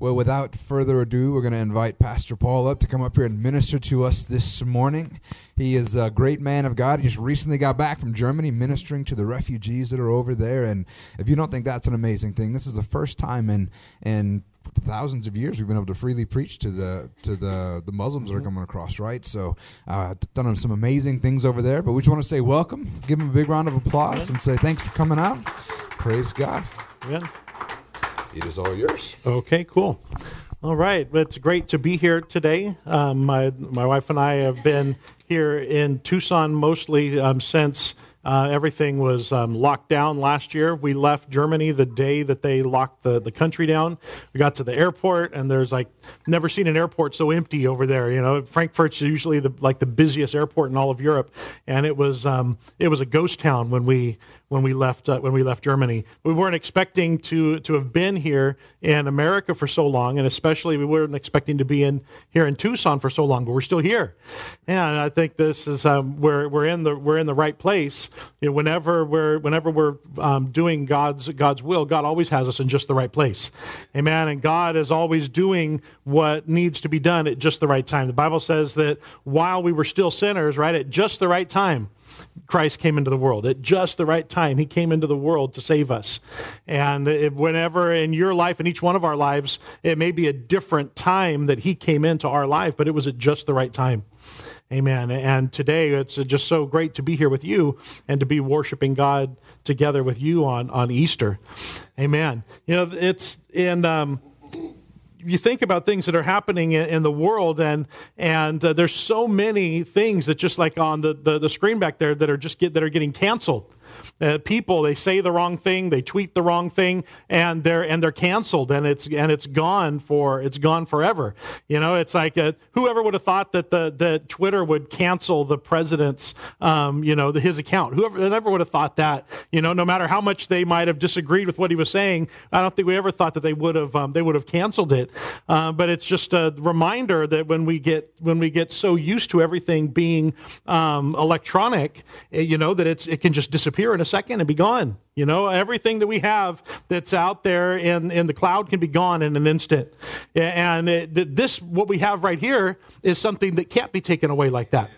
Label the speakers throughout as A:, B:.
A: Well, without further ado, we're going to invite Pastor Paul up to come up here and minister to us this morning. He is a great man of God. He just recently got back from Germany ministering to the refugees that are over there. And if you don't think that's an amazing thing, this is the first time in, in thousands of years we've been able to freely preach to the to the the Muslims that are coming across, right? So, uh, done some amazing things over there. But we just want to say welcome, give him a big round of applause, and say thanks for coming out. Praise God.
B: Yeah.
A: It is all yours.
B: Okay, cool. All right, well, it's great to be here today. Um, my my wife and I have been here in Tucson mostly um, since uh, everything was um, locked down last year. We left Germany the day that they locked the, the country down. We got to the airport, and there's like never seen an airport so empty over there. You know, Frankfurt's usually the, like the busiest airport in all of Europe, and it was um, it was a ghost town when we when we left uh, when we left Germany. We weren't expecting to to have been here in America for so long, and especially we weren't expecting to be in here in Tucson for so long. But we're still here, and I think this is um, we're we're in the we're in the right place. You know, whenever we're whenever we're um, doing God's God's will, God always has us in just the right place, Amen. And God is always doing what needs to be done at just the right time. The Bible says that while we were still sinners, right at just the right time Christ came into the world at just the right time. He came into the world to save us. And whenever in your life, in each one of our lives, it may be a different time that He came into our life, but it was at just the right time. Amen. And today it's just so great to be here with you and to be worshiping God together with you on, on Easter. Amen. You know, it's in. Um, you think about things that are happening in, the world, and and uh, there's so many things that just like on the, the, the screen back there that are just get that are getting canceled uh, people they say the wrong thing they tweet the wrong thing and they're and they're canceled and it's and it's gone for it's gone forever. You know it's like a, uh, whoever would have thought that the that twitter would cancel the president's um, you know the, his account? Whoever never would have thought that. You know no matter how much they might have disagreed with what he was saying i don't think we ever thought that they would have um, they would have canceled it. Uh, but it's just a reminder that when we get when we get so used to everything being um, electronic eh, you know that it's it can just disappear disappear in a second and be gone. You know, everything that we have that's out there in, in the cloud can be gone in an instant. And it, this, what we have right here, is something that can't be taken away like that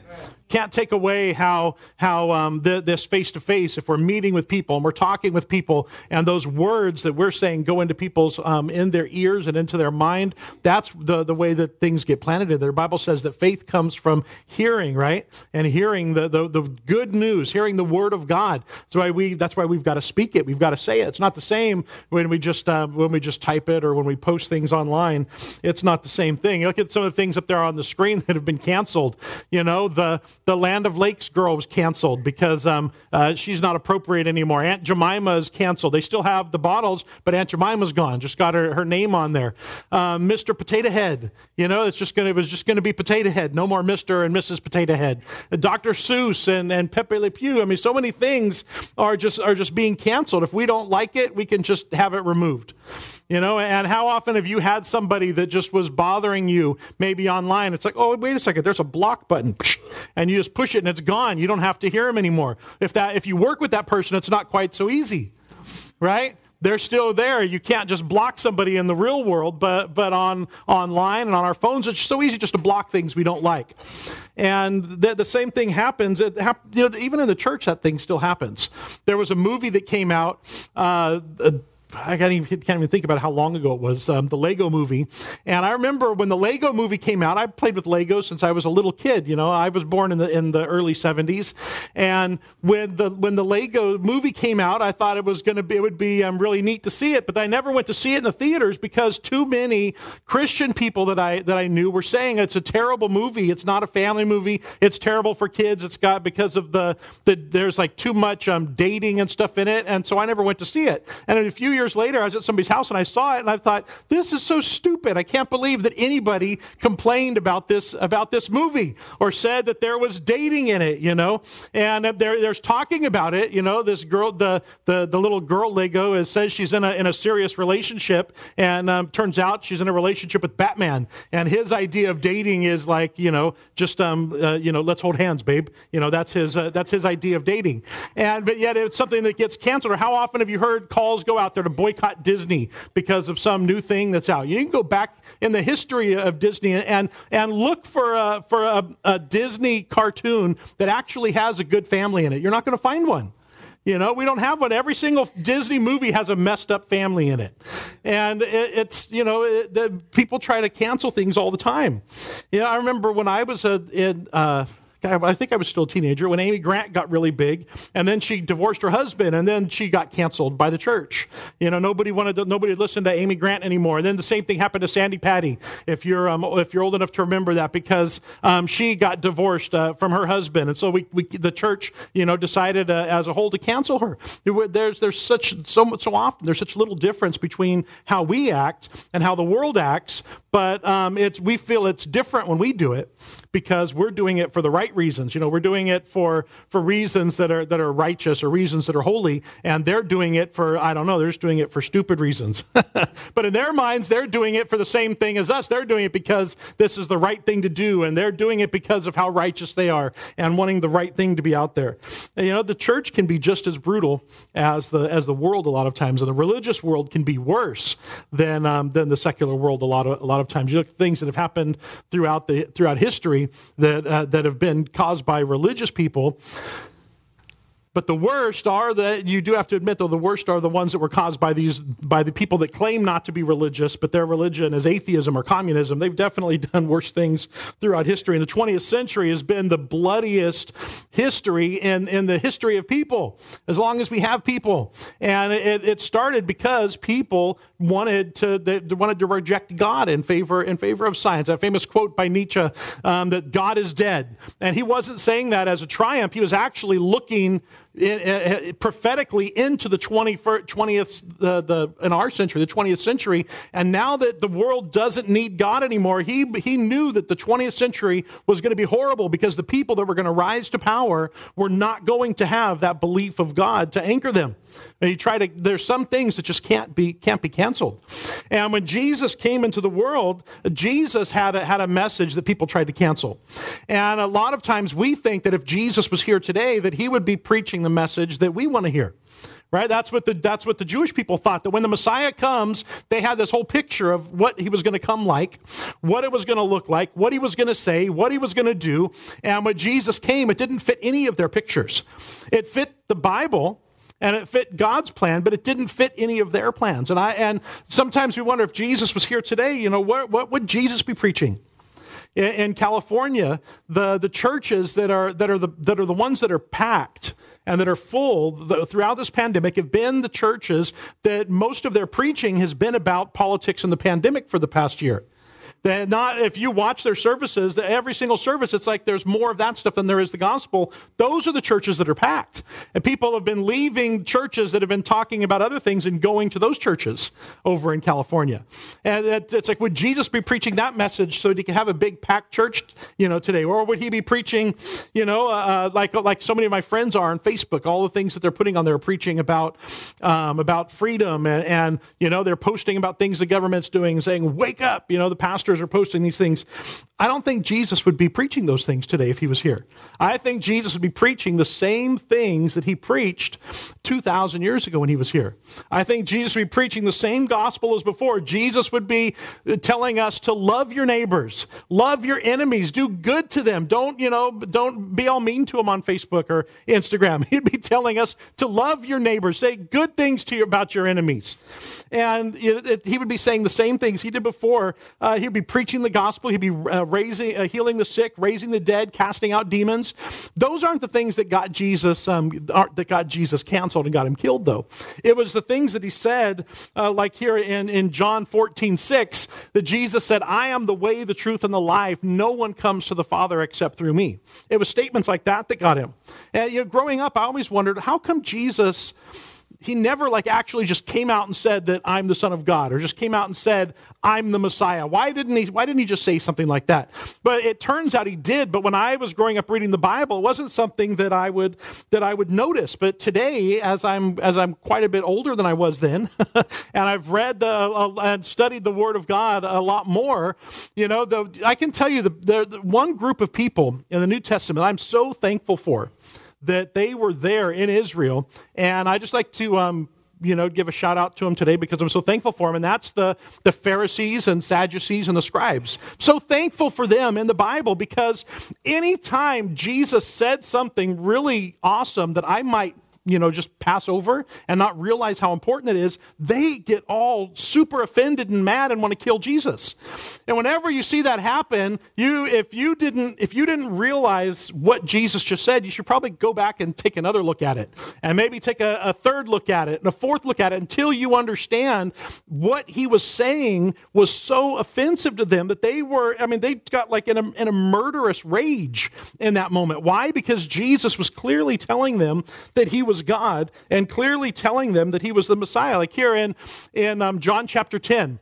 B: can't take away how, how um, this face to face, if we're meeting with people and we're talking with people, and those words that we're saying go into people's, um, in their ears and into their mind, that's the, the way that things get planted in there. The Bible says that faith comes from hearing, right? And hearing the, the, the good news, hearing the word of God. That's why, we, that's why we've got to speak it. We've got to say it. It's not the same when we just, uh, when we just type it or when we post things online. It's not the same thing. Look at some of the things up there on the screen that have been canceled. You know, the, the Land O'Lakes girl was canceled because um, uh, she's not appropriate anymore. Aunt Jemima is canceled. They still have the bottles, but Aunt Jemima's gone. Just got her, her name on there. Um, Mr. Potato Head, you know, it's just gonna, it was just going to be Potato Head. No more Mr. and Mrs. Potato Head. Uh, Dr. Seuss and, and Pepe Le Pew. I mean, so many things are just, are just being canceled. If we don't like it, we can just have it removed. You know, and how often have you had somebody that just was bothering you, maybe online? It's like, oh, wait a second, there's a block button, and you just push it and it's gone. You don't have to hear them anymore. If that, if you work with that person, it's not quite so easy, right? They're still there. You can't just block somebody in the real world, but but on online and on our phones, it's so easy just to block things we don't like. And the, the same thing happens. It hap- you know, even in the church, that thing still happens. There was a movie that came out. Uh, I can't even, can't even think about how long ago it was, um, the Lego movie. And I remember when the Lego movie came out, I played with Legos since I was a little kid. You know, I was born in the, in the early 70s. And when the, when the Lego movie came out, I thought it was going to be, it would be um, really neat to see it. But I never went to see it in the theaters because too many Christian people that I, that I knew were saying it's a terrible movie. It's not a family movie. It's terrible for kids. It's got, because of the, the there's like too much um, dating and stuff in it. And so I never went to see it. And in a few years years later, I was at somebody's house and I saw it and I thought, this is so stupid. I can't believe that anybody complained about this, about this movie or said that there was dating in it, you know? And there, there's talking about it, you know, this girl, the, the, the little girl Lego is, says she's in a, in a serious relationship and um, turns out she's in a relationship with Batman. And his idea of dating is like, you know, just, um, uh, you know, let's hold hands, babe. You know, that's his, uh, that's his idea of dating. And, but yet it's something that gets canceled. Or how often have you heard calls go out there to to boycott Disney because of some new thing that's out. You can go back in the history of Disney and, and look for, a, for a, a Disney cartoon that actually has a good family in it. You're not going to find one. You know, we don't have one. Every single Disney movie has a messed up family in it. And it, it's, you know, it, the, people try to cancel things all the time. You know, I remember when I was a, in, uh, I think I was still a teenager when Amy Grant got really big, and then she divorced her husband, and then she got canceled by the church. You know, nobody wanted to, nobody listened to Amy Grant anymore. And then the same thing happened to Sandi Patty, if you're um, if you're old enough to remember that, because um, she got divorced uh, from her husband, and so we, we the church you know decided uh, as a whole to cancel her. There's there's such so so often there's such little difference between how we act and how the world acts, but um, it's we feel it's different when we do it because we're doing it for the right reasons. You know, we're doing it for for reasons that are that are righteous or reasons that are holy, and they're doing it for I don't know, they're just doing it for stupid reasons. but in their minds, they're doing it for the same thing as us. They're doing it because this is the right thing to do, and they're doing it because of how righteous they are and wanting the right thing to be out there. And, you know, the church can be just as brutal as the as the world a lot of times, and the religious world can be worse than um, than the secular world a lot of a lot of times. You look at things that have happened throughout the throughout history that uh, that have been caused by religious people but the worst are that you do have to admit, though, the worst are the ones that were caused by these by the people that claim not to be religious, but their religion is atheism or communism. They've definitely done worse things throughout history. And the 20th century has been the bloodiest history in, in the history of people, as long as we have people. And it, it started because people wanted to they wanted to reject God in favor in favor of science. That famous quote by Nietzsche um, that God is dead, and he wasn't saying that as a triumph. He was actually looking prophetically into the 20th, 20th uh, the, in our century, the 20th century. And now that the world doesn't need God anymore, he, he knew that the 20th century was going to be horrible because the people that were going to rise to power were not going to have that belief of God to anchor them. And you try to, there's some things that just can't be, can't be canceled. And when Jesus came into the world, Jesus had a, had a message that people tried to cancel. And a lot of times we think that if Jesus was here today, that he would be preaching the message that we want to hear right that's what the that's what the jewish people thought that when the messiah comes they had this whole picture of what he was going to come like what it was going to look like what he was going to say what he was going to do and when jesus came it didn't fit any of their pictures it fit the bible and it fit God's plan, but it didn't fit any of their plans. And I and sometimes we wonder if Jesus was here today, you know, what, what would Jesus be preaching? In, in California, the, the churches that are that are the that are the ones that are packed and that are full throughout this pandemic have been the churches that most of their preaching has been about politics and the pandemic for the past year. That not if you watch their services, every single service, it's like there's more of that stuff than there is the gospel. Those are the churches that are packed. And people have been leaving churches that have been talking about other things and going to those churches over in California. And it's like, would Jesus be preaching that message so that he could have a big packed church, you know, today? Or would he be preaching, you know, uh, uh, like, like so many of my friends are on Facebook, all the things that they're putting on there preaching about, um, about freedom and, and, you know, they're posting about things the government's doing, saying, wake up, you know, the pastor pastors are posting these things. I don't think Jesus would be preaching those things today if he was here. I think Jesus would be preaching the same things that he preached 2,000 years ago when he was here. I think Jesus would be preaching the same gospel as before. Jesus would be telling us to love your neighbors, love your enemies, do good to them. Don't, you know, don't be all mean to them on Facebook or Instagram. He'd be telling us to love your neighbors, say good things to you about your enemies. And you know, he would be saying the same things he did before. Uh, he'd be be preaching the gospel. He'd be uh, raising, uh, healing the sick, raising the dead, casting out demons. Those aren't the things that got Jesus um, that got Jesus canceled and got him killed, though. It was the things that he said, uh, like here in, in John 14, 6, that Jesus said, I am the way, the truth, and the life. No one comes to the Father except through me. It was statements like that that got him. And you know, growing up, I always wondered, how come Jesus he never like actually just came out and said that I'm the son of God or just came out and said I'm the Messiah. Why didn't he why didn't he just say something like that? But it turns out he did, but when I was growing up reading the Bible, it wasn't something that I would that I would notice. But today as I'm as I'm quite a bit older than I was then and I've read the uh, and studied the word of God a lot more, you know, the, I can tell you the, the, the one group of people in the New Testament I'm so thankful for that they were there in Israel. And I just like to um, you know, give a shout out to him today because I'm so thankful for him. And that's the, the Pharisees and Sadducees and the scribes. So thankful for them in the Bible because anytime Jesus said something really awesome that I might you know, just pass over and not realize how important it is, they get all super offended and mad and want to kill Jesus. And whenever you see that happen, you if you didn't if you didn't realize what Jesus just said, you should probably go back and take another look at it. And maybe take a, a third look at it and a fourth look at it until you understand what he was saying was so offensive to them that they were, I mean, they got like in a, in a murderous rage in that moment. Why? Because Jesus was clearly telling them that he was God and clearly telling them that he was the Messiah. Like here in, in um, John chapter 10.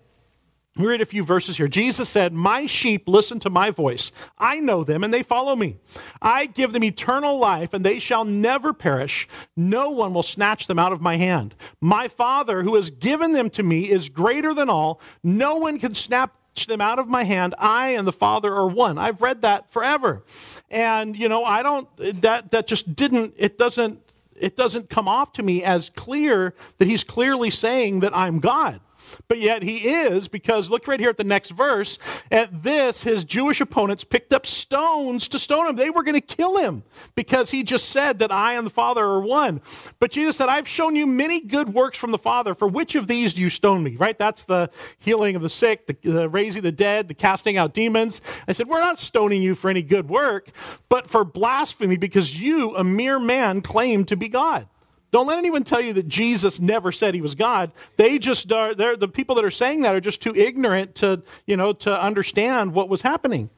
B: We read a few verses here. Jesus said, My sheep listen to my voice. I know them and they follow me. I give them eternal life and they shall never perish. No one will snatch them out of my hand. My Father, who has given them to me, is greater than all. No one can snap them out of my hand. I and the Father are one. I've read that forever. And, you know, I don't, that, that just didn't, it doesn't it doesn't come off to me as clear that he's clearly saying that I'm God. But yet he is, because look right here at the next verse. At this, his Jewish opponents picked up stones to stone him. They were going to kill him because he just said that I and the Father are one. But Jesus said, I've shown you many good works from the Father. For which of these do you stone me? Right? That's the healing of the sick, the, the raising the dead, the casting out demons. I said, We're not stoning you for any good work, but for blasphemy because you, a mere man, claim to be God. Don't let anyone tell you that Jesus never said he was God. They just are, the people that are saying that are just too ignorant to, you know, to understand what was happening.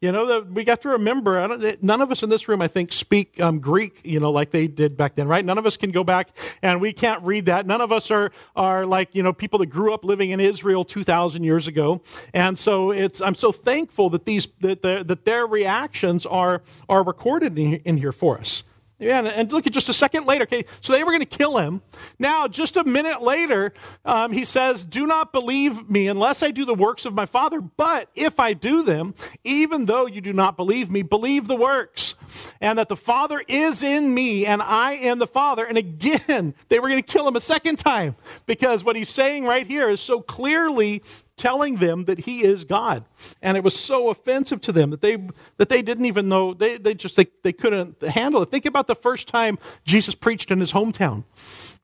B: You know, the, we got to remember, none of us in this room, I think, speak um, Greek, you know, like they did back then, right? None of us can go back and we can't read that. None of us are, are like, you know, people that grew up living in Israel 2,000 years ago. And so it's, I'm so thankful that these, that, the, that their reactions are, are recorded in, in here for us. Yeah, and look at just a second later. Okay, so they were going to kill him. Now, just a minute later, um, he says, "Do not believe me unless I do the works of my Father. But if I do them, even though you do not believe me, believe the works, and that the Father is in me, and I am the Father." And again, they were going to kill him a second time because what he's saying right here is so clearly telling them that he is God. And it was so offensive to them that they, that they didn't even know, they, they just, they, they couldn't handle it. Think about the first time Jesus preached in his hometown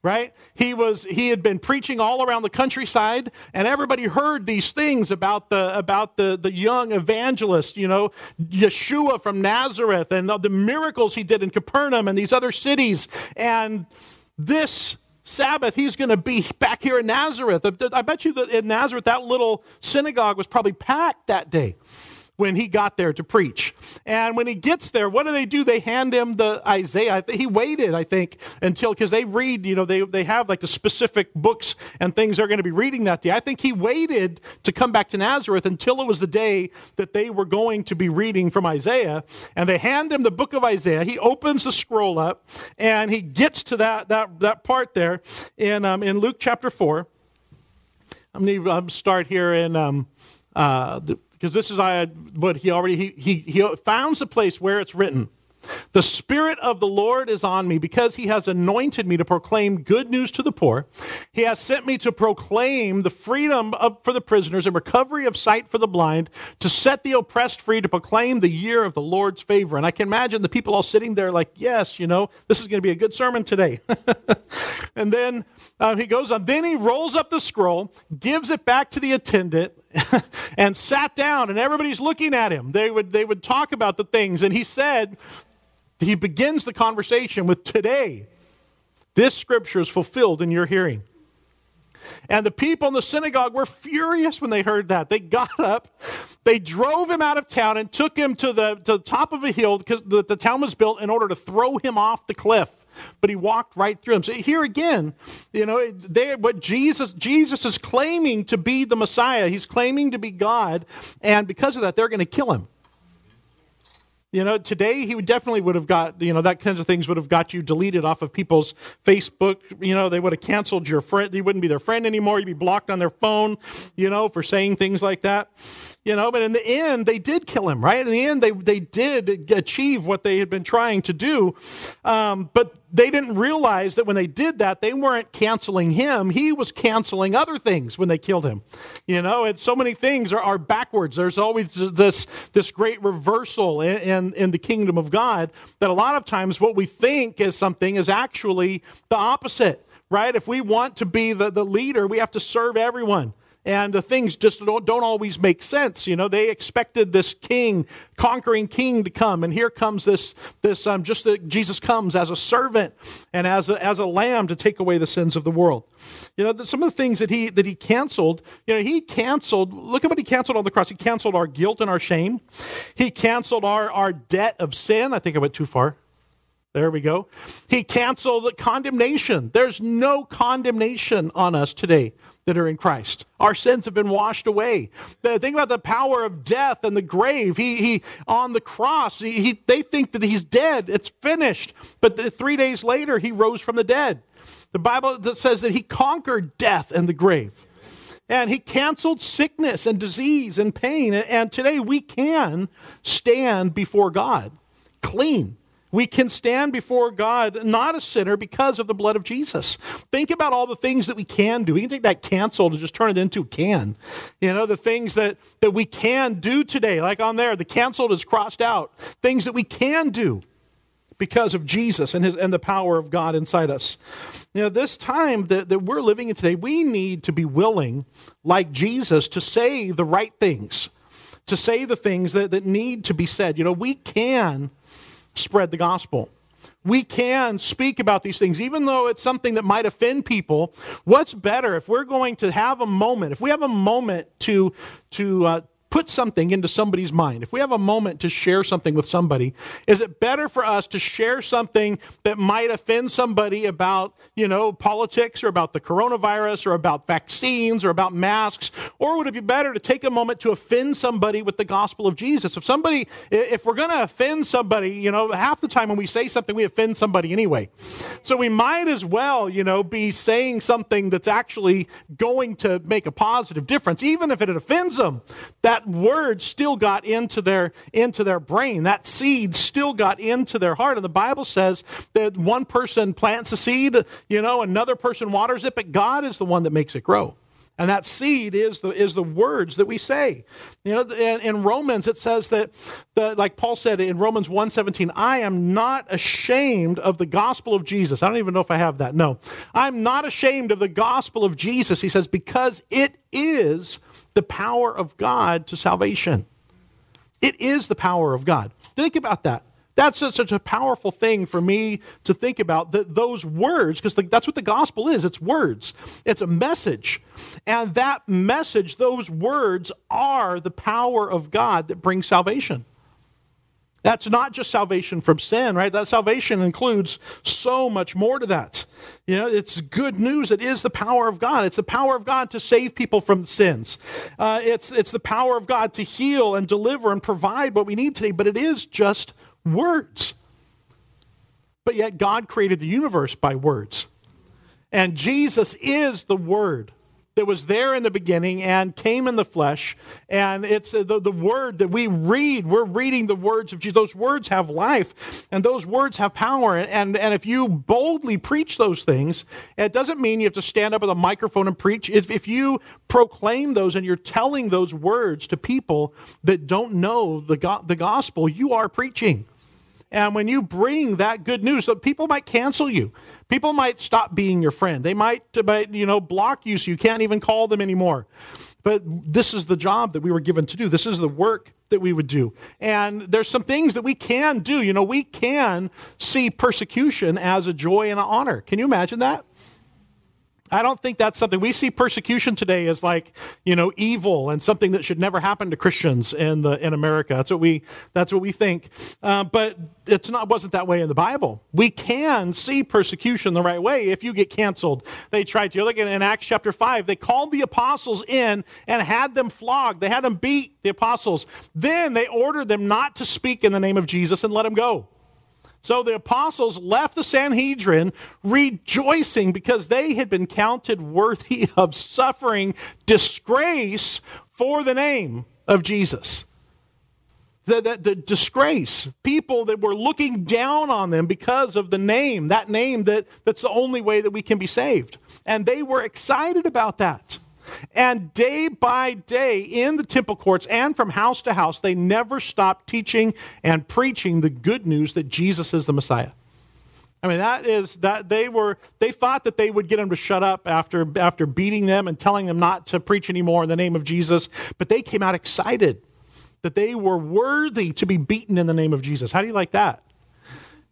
B: right he was he had been preaching all around the countryside and everybody heard these things about the about the the young evangelist you know yeshua from nazareth and the, the miracles he did in capernaum and these other cities and this Sabbath, he's going to be back here in Nazareth. I bet you that in Nazareth, that little synagogue was probably packed that day when he got there to preach. And when he gets there, what do they do? They hand him the Isaiah. He waited, I think, until, because they read, you know, they, they have like the specific books and things they're going to be reading that day. I think he waited to come back to Nazareth until it was the day that they were going to be reading from Isaiah. And they hand him the book of Isaiah. He opens the scroll up and he gets to that, that, that part there in, um, in Luke chapter 4. I'm going to um, start here in um, uh, the, because this is I, what he already he, he he founds a place where it's written. The Spirit of the Lord is on me because He has anointed me to proclaim good news to the poor. He has sent me to proclaim the freedom of, for the prisoners and recovery of sight for the blind, to set the oppressed free, to proclaim the year of the Lord's favor. And I can imagine the people all sitting there like, yes, you know, this is going to be a good sermon today. and then uh, he goes on. Then he rolls up the scroll, gives it back to the attendant, and sat down, and everybody's looking at him. They would, they would talk about the things. And he said, he begins the conversation with today, this scripture is fulfilled in your hearing. And the people in the synagogue were furious when they heard that. They got up, they drove him out of town, and took him to the, to the top of a hill the, the town was built in order to throw him off the cliff but he walked right through them. So here again, you know, they, what Jesus Jesus is claiming to be the Messiah. He's claiming to be God, and because of that, they're going to kill him. You know, today he would definitely would have got, you know, that kinds of things would have got you deleted off of people's Facebook. You know, they would have canceled your friend. You wouldn't be their friend anymore. You'd be blocked on their phone, you know, for saying things like that. You know, but in the end, they did kill him, right? In the end, they, they did achieve what they had been trying to do. Um, but they didn't realize that when they did that, they weren't canceling him. He was canceling other things when they killed him. You know, and so many things are, are backwards. There's always this, this great reversal in, in, in the kingdom of God that a lot of times what we think is something is actually the opposite, right? If we want to be the, the leader, we have to serve everyone and the things just don't, don't always make sense. You know, they expected this king, conquering king, to come, and here comes this this um, just that Jesus comes as a servant and as a, as a lamb to take away the sins of the world. You know, some of the things that he that he canceled. You know, he canceled. Look at what he canceled on the cross. He canceled our guilt and our shame. He canceled our our debt of sin. I think I went too far. There we go. He canceled the condemnation. There's no condemnation on us today that are in Christ. Our sins have been washed away. The, think about the power of death and the grave. He, he on the cross, he, he, they think that he's dead. It's finished. But the, three days later, he rose from the dead. The Bible says that he conquered death and the grave. And he canceled sickness and disease and pain. And today we can stand before God clean we can stand before God not a sinner because of the blood of Jesus. Think about all the things that we can do. We can take that canceled and just turn it into can. You know, the things that, that we can do today, like on there, the canceled is crossed out. Things that we can do because of Jesus and, his, and the power of God inside us. You know, this time that, that we're living in today, we need to be willing, like Jesus, to say the right things, to say the things that, that need to be said. You know, we can spread the gospel. We can speak about these things, even though it's something that might offend people. What's better if we're going to have a moment, if we have a moment to, to uh, put something into somebody's mind, if we have a moment to share something with somebody, is it better for us to share something that might offend somebody about, you know, politics or about the coronavirus or about vaccines or about masks? Or would it be better to take a moment to offend somebody with the gospel of Jesus? If somebody, if we're going to offend somebody, you know, half the time when we say something, we offend somebody anyway. So we might as well, you know, be saying something that's actually going to make a positive difference, even if it offends them. That that word still got into their into their brain. That seed still got into their heart. And the Bible says that one person plants a seed, you know, another person waters it, but God is the one that makes it grow. And that seed is the, is the words that we say. You know, in, in Romans, it says that, the, like Paul said in Romans 1.17, I am not ashamed of the gospel of Jesus. I don't even know if I have that. No. I'm not ashamed of the gospel of Jesus, he says, because it is the power of God to salvation. It is the power of God. Think about that. That's such a powerful thing for me to think about that those words, because that's what the gospel is. It's words. It's a message. And that message, those words are the power of God that brings salvation. That's not just salvation from sin, right? That salvation includes so much more to that. You know, it's good news. It is the power of God. It's the power of God to save people from sins. Uh, it's, it's the power of God to heal and deliver and provide what we need today, but it is just words. But yet, God created the universe by words. And Jesus is the Word that was there in the beginning and came in the flesh. And it's uh, the, the word that we read. We're reading the words of Jesus. Those words have life and those words have power. And, and, if you boldly preach those things, it doesn't mean you have to stand up with a microphone and preach. If, if you proclaim those and you're telling those words to people that don't know the, go- the gospel, you are preaching. And when you bring that good news, people might cancel you. People might stop being your friend. They uh, might, you know, block you so you can't even call them anymore. But this is the job that we were given to do. This is the work that we would do. And there's some things that we can do. You know, we can see persecution as a joy and an honor. Can you imagine that? I don't think that's something we see persecution today as like, you know, evil and something that should never happen to Christians in the in America. That's what we that's what we think. Uh, but it's not wasn't that way in the Bible. We can see persecution the right way if you get canceled. They tried to. Look at in Acts chapter five. They called the apostles in and had them flogged. They had them beat the apostles. Then they ordered them not to speak in the name of Jesus and let them go. So the apostles left the Sanhedrin rejoicing because they had been counted worthy of suffering disgrace for the name of Jesus. the, the, the, disgrace, people that were looking down on them because of the name, that name that, that's the only way that we can be saved. And they were excited about that. And day by day in the temple courts and from house to house, they never stopped teaching and preaching the good news that Jesus is the Messiah. I mean, that is that they were they thought that they would get them to shut up after after beating them and telling them not to preach anymore in the name of Jesus, but they came out excited that they were worthy to be beaten in the name of Jesus. How do you like that?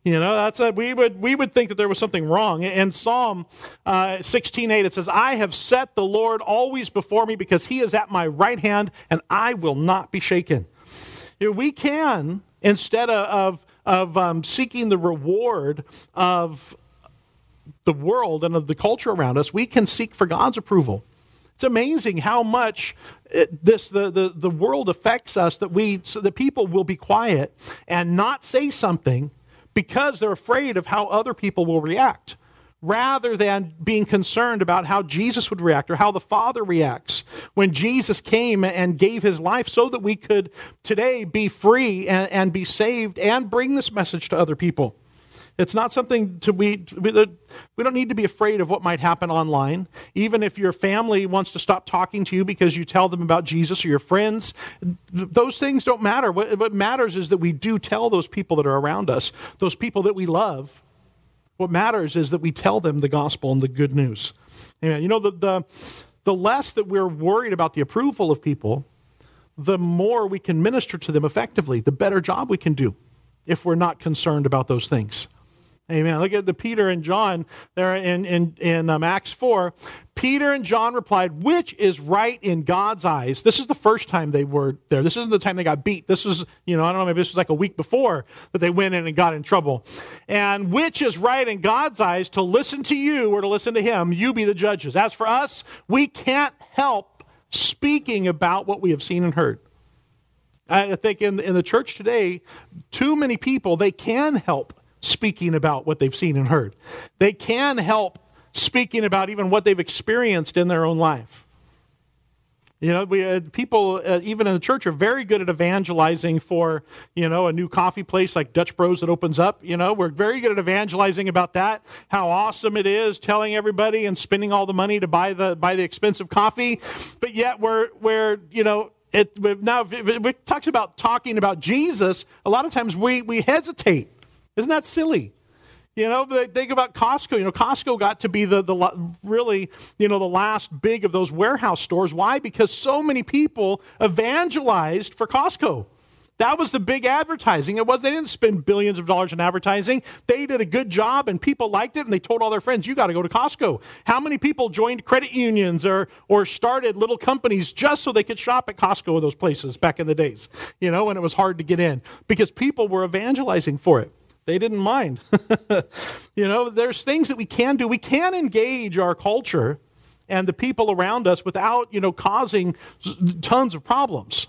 B: You know, that's a, we would we would think that there was something wrong. In Psalm uh, sixteen eight, it says, "I have set the Lord always before me, because He is at my right hand, and I will not be shaken." You know, we can instead of of um, seeking the reward of the world and of the culture around us, we can seek for God's approval. It's amazing how much it, this the, the, the world affects us that we so that people will be quiet and not say something because they're afraid of how other people will react rather than being concerned about how Jesus would react or how the Father reacts when Jesus came and gave his life so that we could today be free and, and be saved and bring this message to other people. It's not something to we, we don't need to be afraid of what might happen online. Even if your family wants to stop talking to you because you tell them about Jesus or your friends, those things don't matter. What, what matters is that we do tell those people that are around us, those people that we love. What matters is that we tell them the gospel and the good news. Amen. You know, the, the, the less that we're worried about the approval of people, the more we can minister to them effectively, the better job we can do if we're not concerned about those things. Amen. Look at the Peter and John there in, in, in um, Acts 4. Peter and John replied, Which is right in God's eyes? This is the first time they were there. This isn't the time they got beat. This was, you know, I don't know, maybe this was like a week before that they went in and got in trouble. And which is right in God's eyes to listen to you or to listen to him? You be the judges. As for us, we can't help speaking about what we have seen and heard. I think in, in the church today, too many people, they can help speaking about what they've seen and heard. They can help speaking about even what they've experienced in their own life. You know, we uh, people uh, even in the church are very good at evangelizing for you know a new coffee place like Dutch Bros that opens up. You know, we're very good at evangelizing about that, how awesome it is, telling everybody and spending all the money to buy the buy the expensive coffee. But yet we're we're you know it now if it talks about talking about Jesus. A lot of times we we hesitate isn't that silly? You know, think about Costco. You know, Costco got to be the, the really, you know, the last big of those warehouse stores. Why? Because so many people evangelized for Costco. That was the big advertising. It was they didn't spend billions of dollars in advertising. They did a good job and people liked it and they told all their friends, you got to go to Costco. How many people joined credit unions or or started little companies just so they could shop at Costco or those places back in the days, you know, when it was hard to get in because people were evangelizing for it. They didn't mind. you know, there's things that we can do. We can engage our culture and the people around us without, you know, causing tons of problems.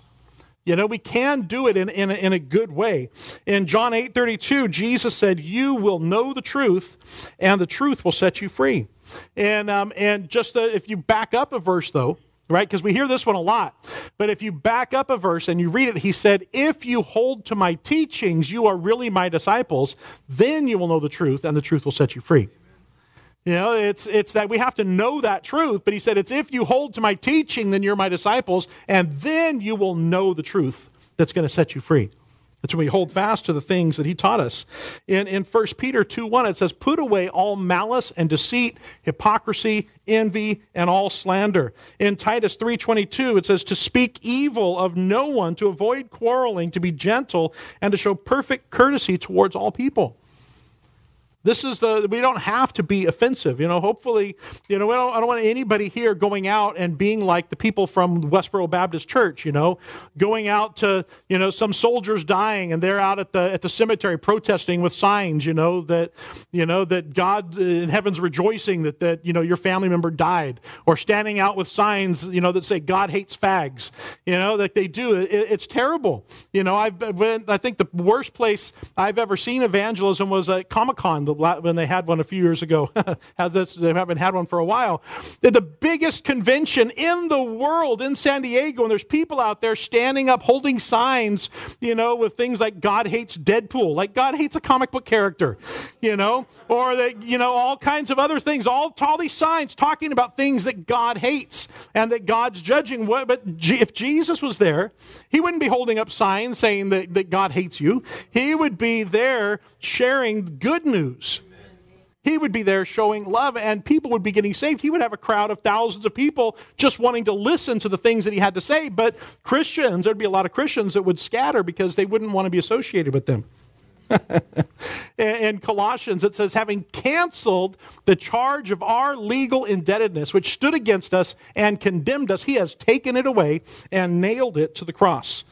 B: You know, we can do it in, in, a, in a good way. In John 8 32, Jesus said, You will know the truth, and the truth will set you free. And, um, and just the, if you back up a verse, though, right? Because we hear this one a lot. But if you back up a verse and you read it, he said, If you hold to my teachings, you are really my disciples, then you will know the truth, and the truth will set you free. You know, it's, it's that we have to know that truth, but he said, It's if you hold to my teaching, then you're my disciples, and then you will know the truth that's going to set you free. That's when we hold fast to the things that he taught us. In, in 1 Peter 2 1, it says, Put away all malice and deceit, hypocrisy, envy, and all slander. In Titus 3.22, it says, To speak evil of no one, to avoid quarreling, to be gentle, and to show perfect courtesy towards all people. This is the, we don't have to be offensive. You know, hopefully, you know, don't, I don't want anybody here going out and being like the people from Westboro Baptist Church, you know, going out to, you know, some soldiers dying and they're out at the, at the cemetery protesting with signs, you know, that, you know, that God uh, in heaven's rejoicing that, that, you know, your family member died or standing out with signs, you know, that say God hates fags, you know, that they do. It, it's terrible. You know, I've been, I think the worst place I've ever seen evangelism was at Comic Con the, when they had one a few years ago. They haven't had one for a while. The biggest convention in the world in San Diego, and there's people out there standing up holding signs, you know, with things like God hates Deadpool, like God hates a comic book character, you know, or that, you know, all kinds of other things, all, all these signs talking about things that God hates and that God's judging. But if Jesus was there, he wouldn't be holding up signs saying that, that God hates you. He would be there sharing good news. He would be there showing love, and people would be getting saved. He would have a crowd of thousands of people just wanting to listen to the things that he had to say. But Christians, there'd be a lot of Christians that would scatter because they wouldn't want to be associated with them. in Colossians, it says, having canceled the charge of our legal indebtedness, which stood against us and condemned us, he has taken it away and nailed it to the cross.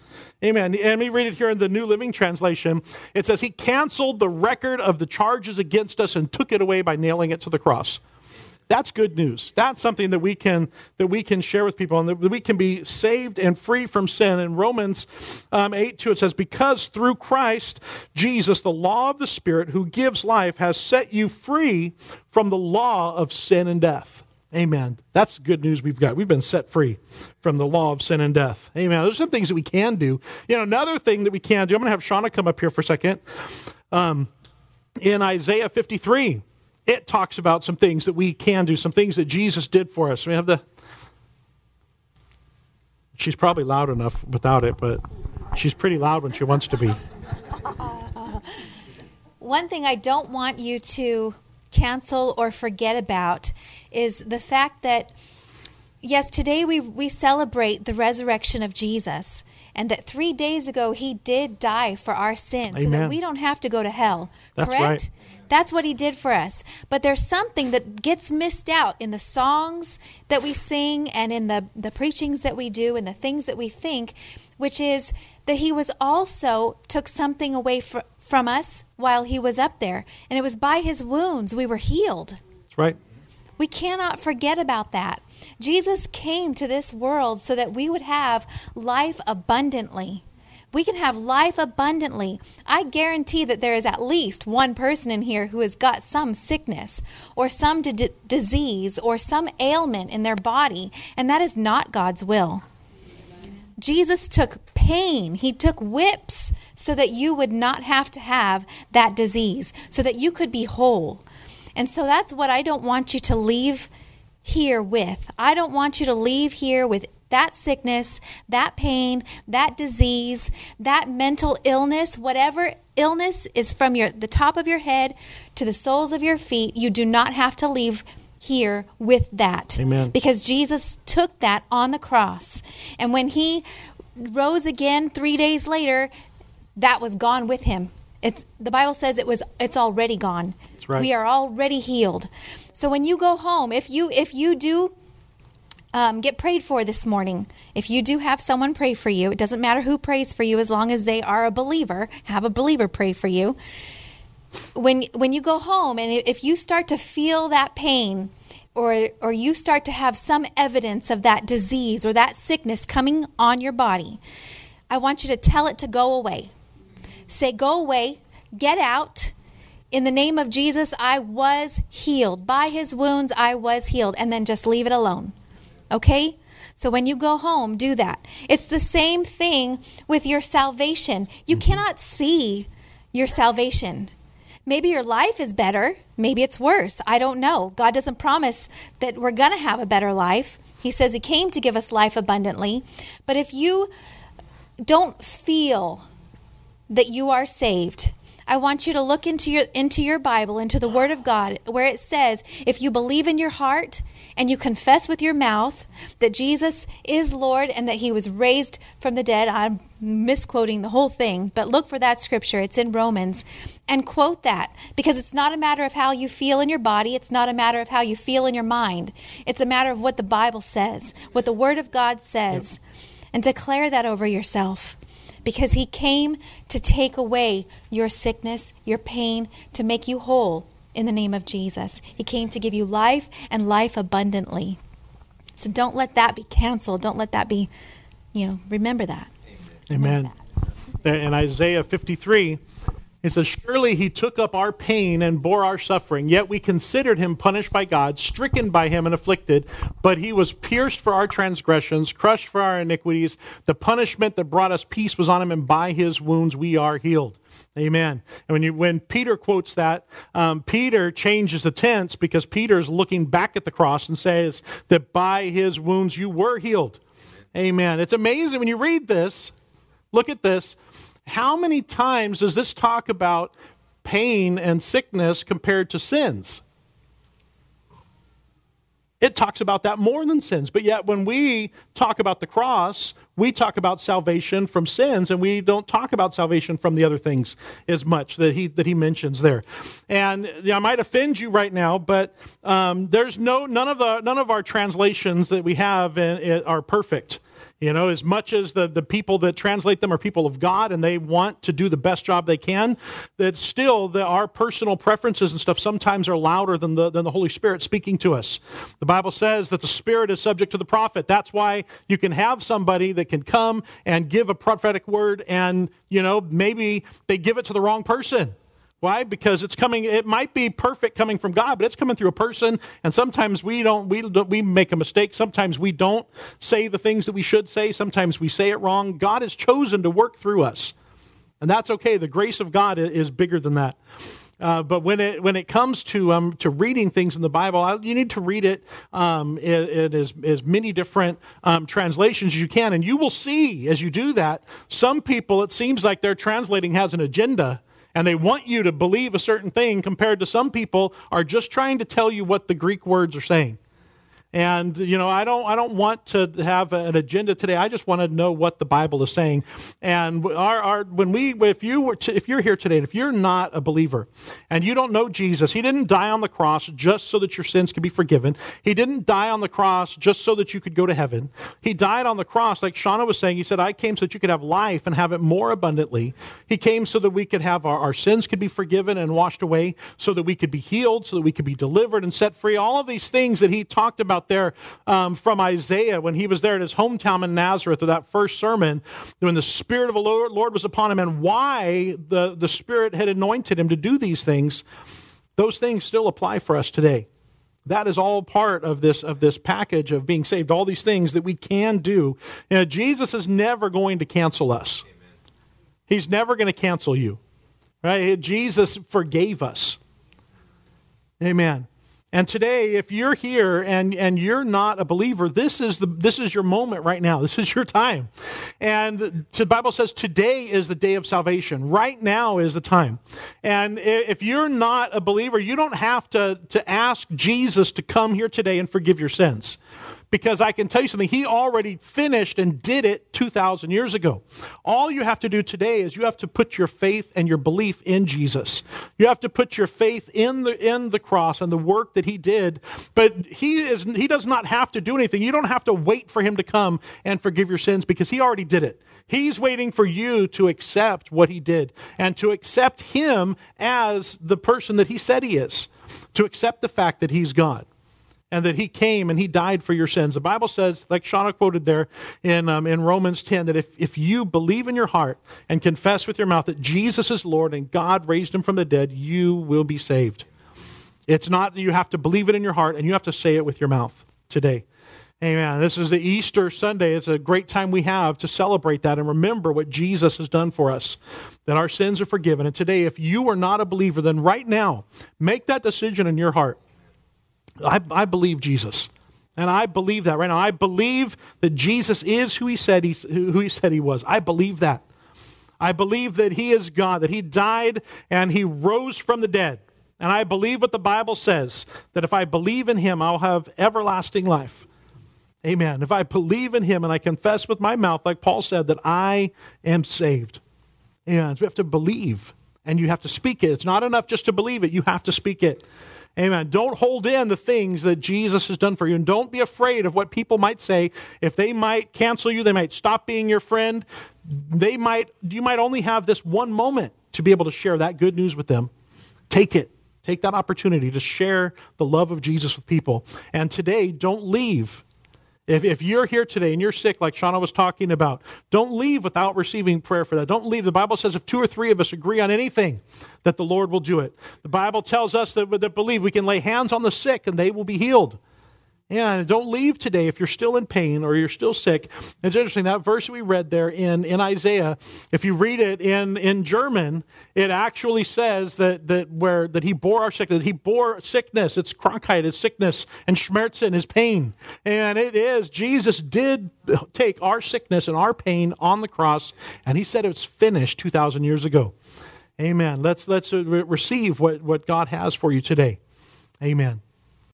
B: Amen. And let me read it here in the New Living Translation. It says, He canceled the record of the charges against us and took it away by nailing it to the cross. That's good news. That's something that we can that we can share with people, and that we can be saved and free from sin. In Romans um, eight two, it says, "Because through Christ Jesus, the law of the Spirit who gives life, has set you free from the law of sin and death." Amen. That's good news we've got. We've been set free from the law of sin and death. Amen. There's some things that we can do. You know, another thing that we can do, I'm going to have Shauna come up here for a second. Um, in Isaiah 53, it talks about some things that we can do, some things that Jesus did for us. We have the. She's probably loud enough without it, but she's pretty loud when she wants to be.
C: One thing I don't want you to cancel or forget about is the fact that, yes, today we, we celebrate the resurrection of Jesus and that three days ago he did die for our sins Amen. so that we don't have to go to hell.
B: That's
C: correct?
B: Right.
C: That's what he did for us. But there's something that gets missed out in the songs that we sing and in the, the preachings that we do and the things that we think, which is that he was also took something away fr- from us while he was up there. And it was by his wounds we were healed.
B: That's right.
C: We cannot forget about that. Jesus came to this world so that we would have life abundantly. We can have life abundantly. I guarantee that there is at least one person in here who has got some sickness or some d- disease or some ailment in their body, and that is not God's will. Jesus took pain, He took whips so that you would not have to have that disease, so that you could be whole. And so that's what I don't want you to leave here with. I don't want you to leave here with that sickness, that pain, that disease, that mental illness, whatever illness is from your the top of your head to the soles of your feet, you do not have to leave here with that.
B: Amen.
C: Because Jesus took that on the cross. And when he rose again 3 days later, that was gone with him. It's the Bible says it was it's already gone.
B: Right.
C: We are already healed. So when you go home, if you if you do um, get prayed for this morning, if you do have someone pray for you, it doesn't matter who prays for you as long as they are a believer. Have a believer pray for you. When when you go home and if you start to feel that pain, or or you start to have some evidence of that disease or that sickness coming on your body, I want you to tell it to go away. Say, go away, get out, in the name of Jesus, I was healed. By his wounds, I was healed. And then just leave it alone. Okay? So when you go home, do that. It's the same thing with your salvation. You mm-hmm. cannot see your salvation. Maybe your life is better. Maybe it's worse. I don't know. God doesn't promise that we're going to have a better life. He says He came to give us life abundantly. But if you don't feel that you are saved, I want you to look into your into your Bible, into the Word of God, where it says, if you believe in your heart and you confess with your mouth that Jesus is Lord and that he was raised from the dead, I'm misquoting the whole thing, but look for that scripture. It's in Romans. And quote that because it's not a matter of how you feel in your body, it's not a matter of how you feel in your mind. It's a matter of what the Bible says, what the Word of God says. And declare that over yourself because he came to take away your sickness, your pain, to make you whole in the name of Jesus. He came to give you life and life abundantly. So don't let that be canceled. Don't let that be, you know, remember that.
B: Amen. Remember that. In Isaiah 53, He says, Surely he took up our pain and bore our suffering, yet we considered him punished by God, stricken by him and afflicted. But he was pierced for our transgressions, crushed for our iniquities. The punishment that brought us peace was on him, and by his wounds we are healed. Amen. And when, you, when Peter quotes that, um, Peter changes the tense because Peter is looking back at the cross and says that by his wounds you were healed. Amen. It's amazing when you read this. Look at this how many times does this talk about pain and sickness compared to sins? It talks about that more than sins. But yet, when we talk about the cross, we talk about salvation from sins, and we don't talk about salvation from the other things as much that he, that he mentions there. And you know, I might offend you right now, but um, there's no, none, of the, none of our translations that we have in, in, are perfect. You know, as much as the, the people that translate them are people of God and they want to do the best job they can, that still the, our personal preferences and stuff sometimes are louder than the, than the Holy Spirit speaking to us. The Bible says that the Spirit is subject to the prophet. That's why you can have somebody that can come and give a prophetic word and, you know, maybe they give it to the wrong person. Why? Because it's coming. It might be perfect coming from God, but it's coming through a person. And sometimes we don't. We don't, we make a mistake. Sometimes we don't say the things that we should say. Sometimes we say it wrong. God has chosen to work through us, and that's okay. The grace of God is bigger than that. Uh, but when it when it comes to um, to reading things in the Bible, you need to read it um, in as, as many different um, translations as you can, and you will see as you do that. Some people, it seems like their translating has an agenda and they want you to believe a certain thing compared to some people are just trying to tell you what the Greek words are saying. And you know, I don't I don't want to have an agenda today. I just want to know what the Bible is saying. And our, our when we if you were to, if you're here today, and if you're not a believer and you don't know Jesus, he didn't die on the cross just so that your sins could be forgiven. He didn't die on the cross just so that you could go to heaven. He died on the cross like Shauna was saying. He said, "I came so that you could have life and have it more abundantly." He came so that we could have our, our sins could be forgiven and washed away, so that we could be healed, so that we could be delivered and set free. All of these things that he talked about out there um, from Isaiah when he was there at his hometown in Nazareth, or that first sermon, when the Spirit of the Lord, Lord was upon him, and why the, the Spirit had anointed him to do these things, those things still apply for us today. That is all part of this of this package of being saved. All these things that we can do. You know, Jesus is never going to cancel us. Amen. He's never going to cancel you. Right? Jesus forgave us. Amen. And today, if you're here and, and you're not a believer, this is, the, this is your moment right now. This is your time. And the Bible says today is the day of salvation. Right now is the time. And if you're not a believer, you don't have to, to ask Jesus to come here today and forgive your sins because I can tell you something, he already finished and did it 2,000 years ago. All you have to do today is you have to put your faith and your belief in Jesus. You have to put your faith in the, in the cross and the work that he did. But he, is, he does not have to do anything. You don't have to wait for him to come and forgive your sins because he already did it. He's waiting for you to accept what he did and to accept him as the person that he said he is, to accept the fact that he's God and that he came and he died for your sins. The Bible says, like Shauna quoted there in, um, in Romans 10, that if, if you believe in your heart and confess with your mouth that Jesus is Lord and God raised him from the dead, you will be saved. It's not that you have to believe it in your heart and you have to say it with your mouth today. Amen. This is the Easter Sunday. It's a great time we have to celebrate that and remember what Jesus has done for us, that our sins are forgiven. And today, if you are not a believer, then right now, make that decision in your heart I, I believe Jesus. And I believe that right now. I believe that Jesus is who he said he, who he said he was. I believe that. I believe that he is God, that he died and he rose from the dead. And I believe what the Bible says, that if I believe in him, I'll have everlasting life. Amen. If I believe in him and I confess with my mouth, like Paul said, that I am saved. And we have to believe and you have to speak it. It's not enough just to believe it, you have to speak it. Amen. Don't hold in the things that Jesus has done for you. And don't be afraid of what people might say. If they might cancel you, they might stop being your friend. They might, you might only have this one moment to be able to share that good news with them. Take it. Take that opportunity to share the love of Jesus with people. And today, don't leave If, if you're here today and you're sick, like Shauna was talking about, don't leave without receiving prayer for that. Don't leave. The Bible says if two or three of us agree on anything, that the Lord will do it. The Bible tells us that, that believe we can lay hands on the sick and they will be healed. And don't leave today if you're still in pain or you're still sick. It's interesting, that verse we read there in, in Isaiah, if you read it in, in German, it actually says that, that where that he bore our sickness, he bore sickness, it's Krankheit, it's sickness, and Schmerzen is pain. And it is, Jesus did take our sickness and our pain on the cross, and he said it's finished 2,000 years ago. Amen. Let's, let's uh, receive what, what God has for you today. Amen.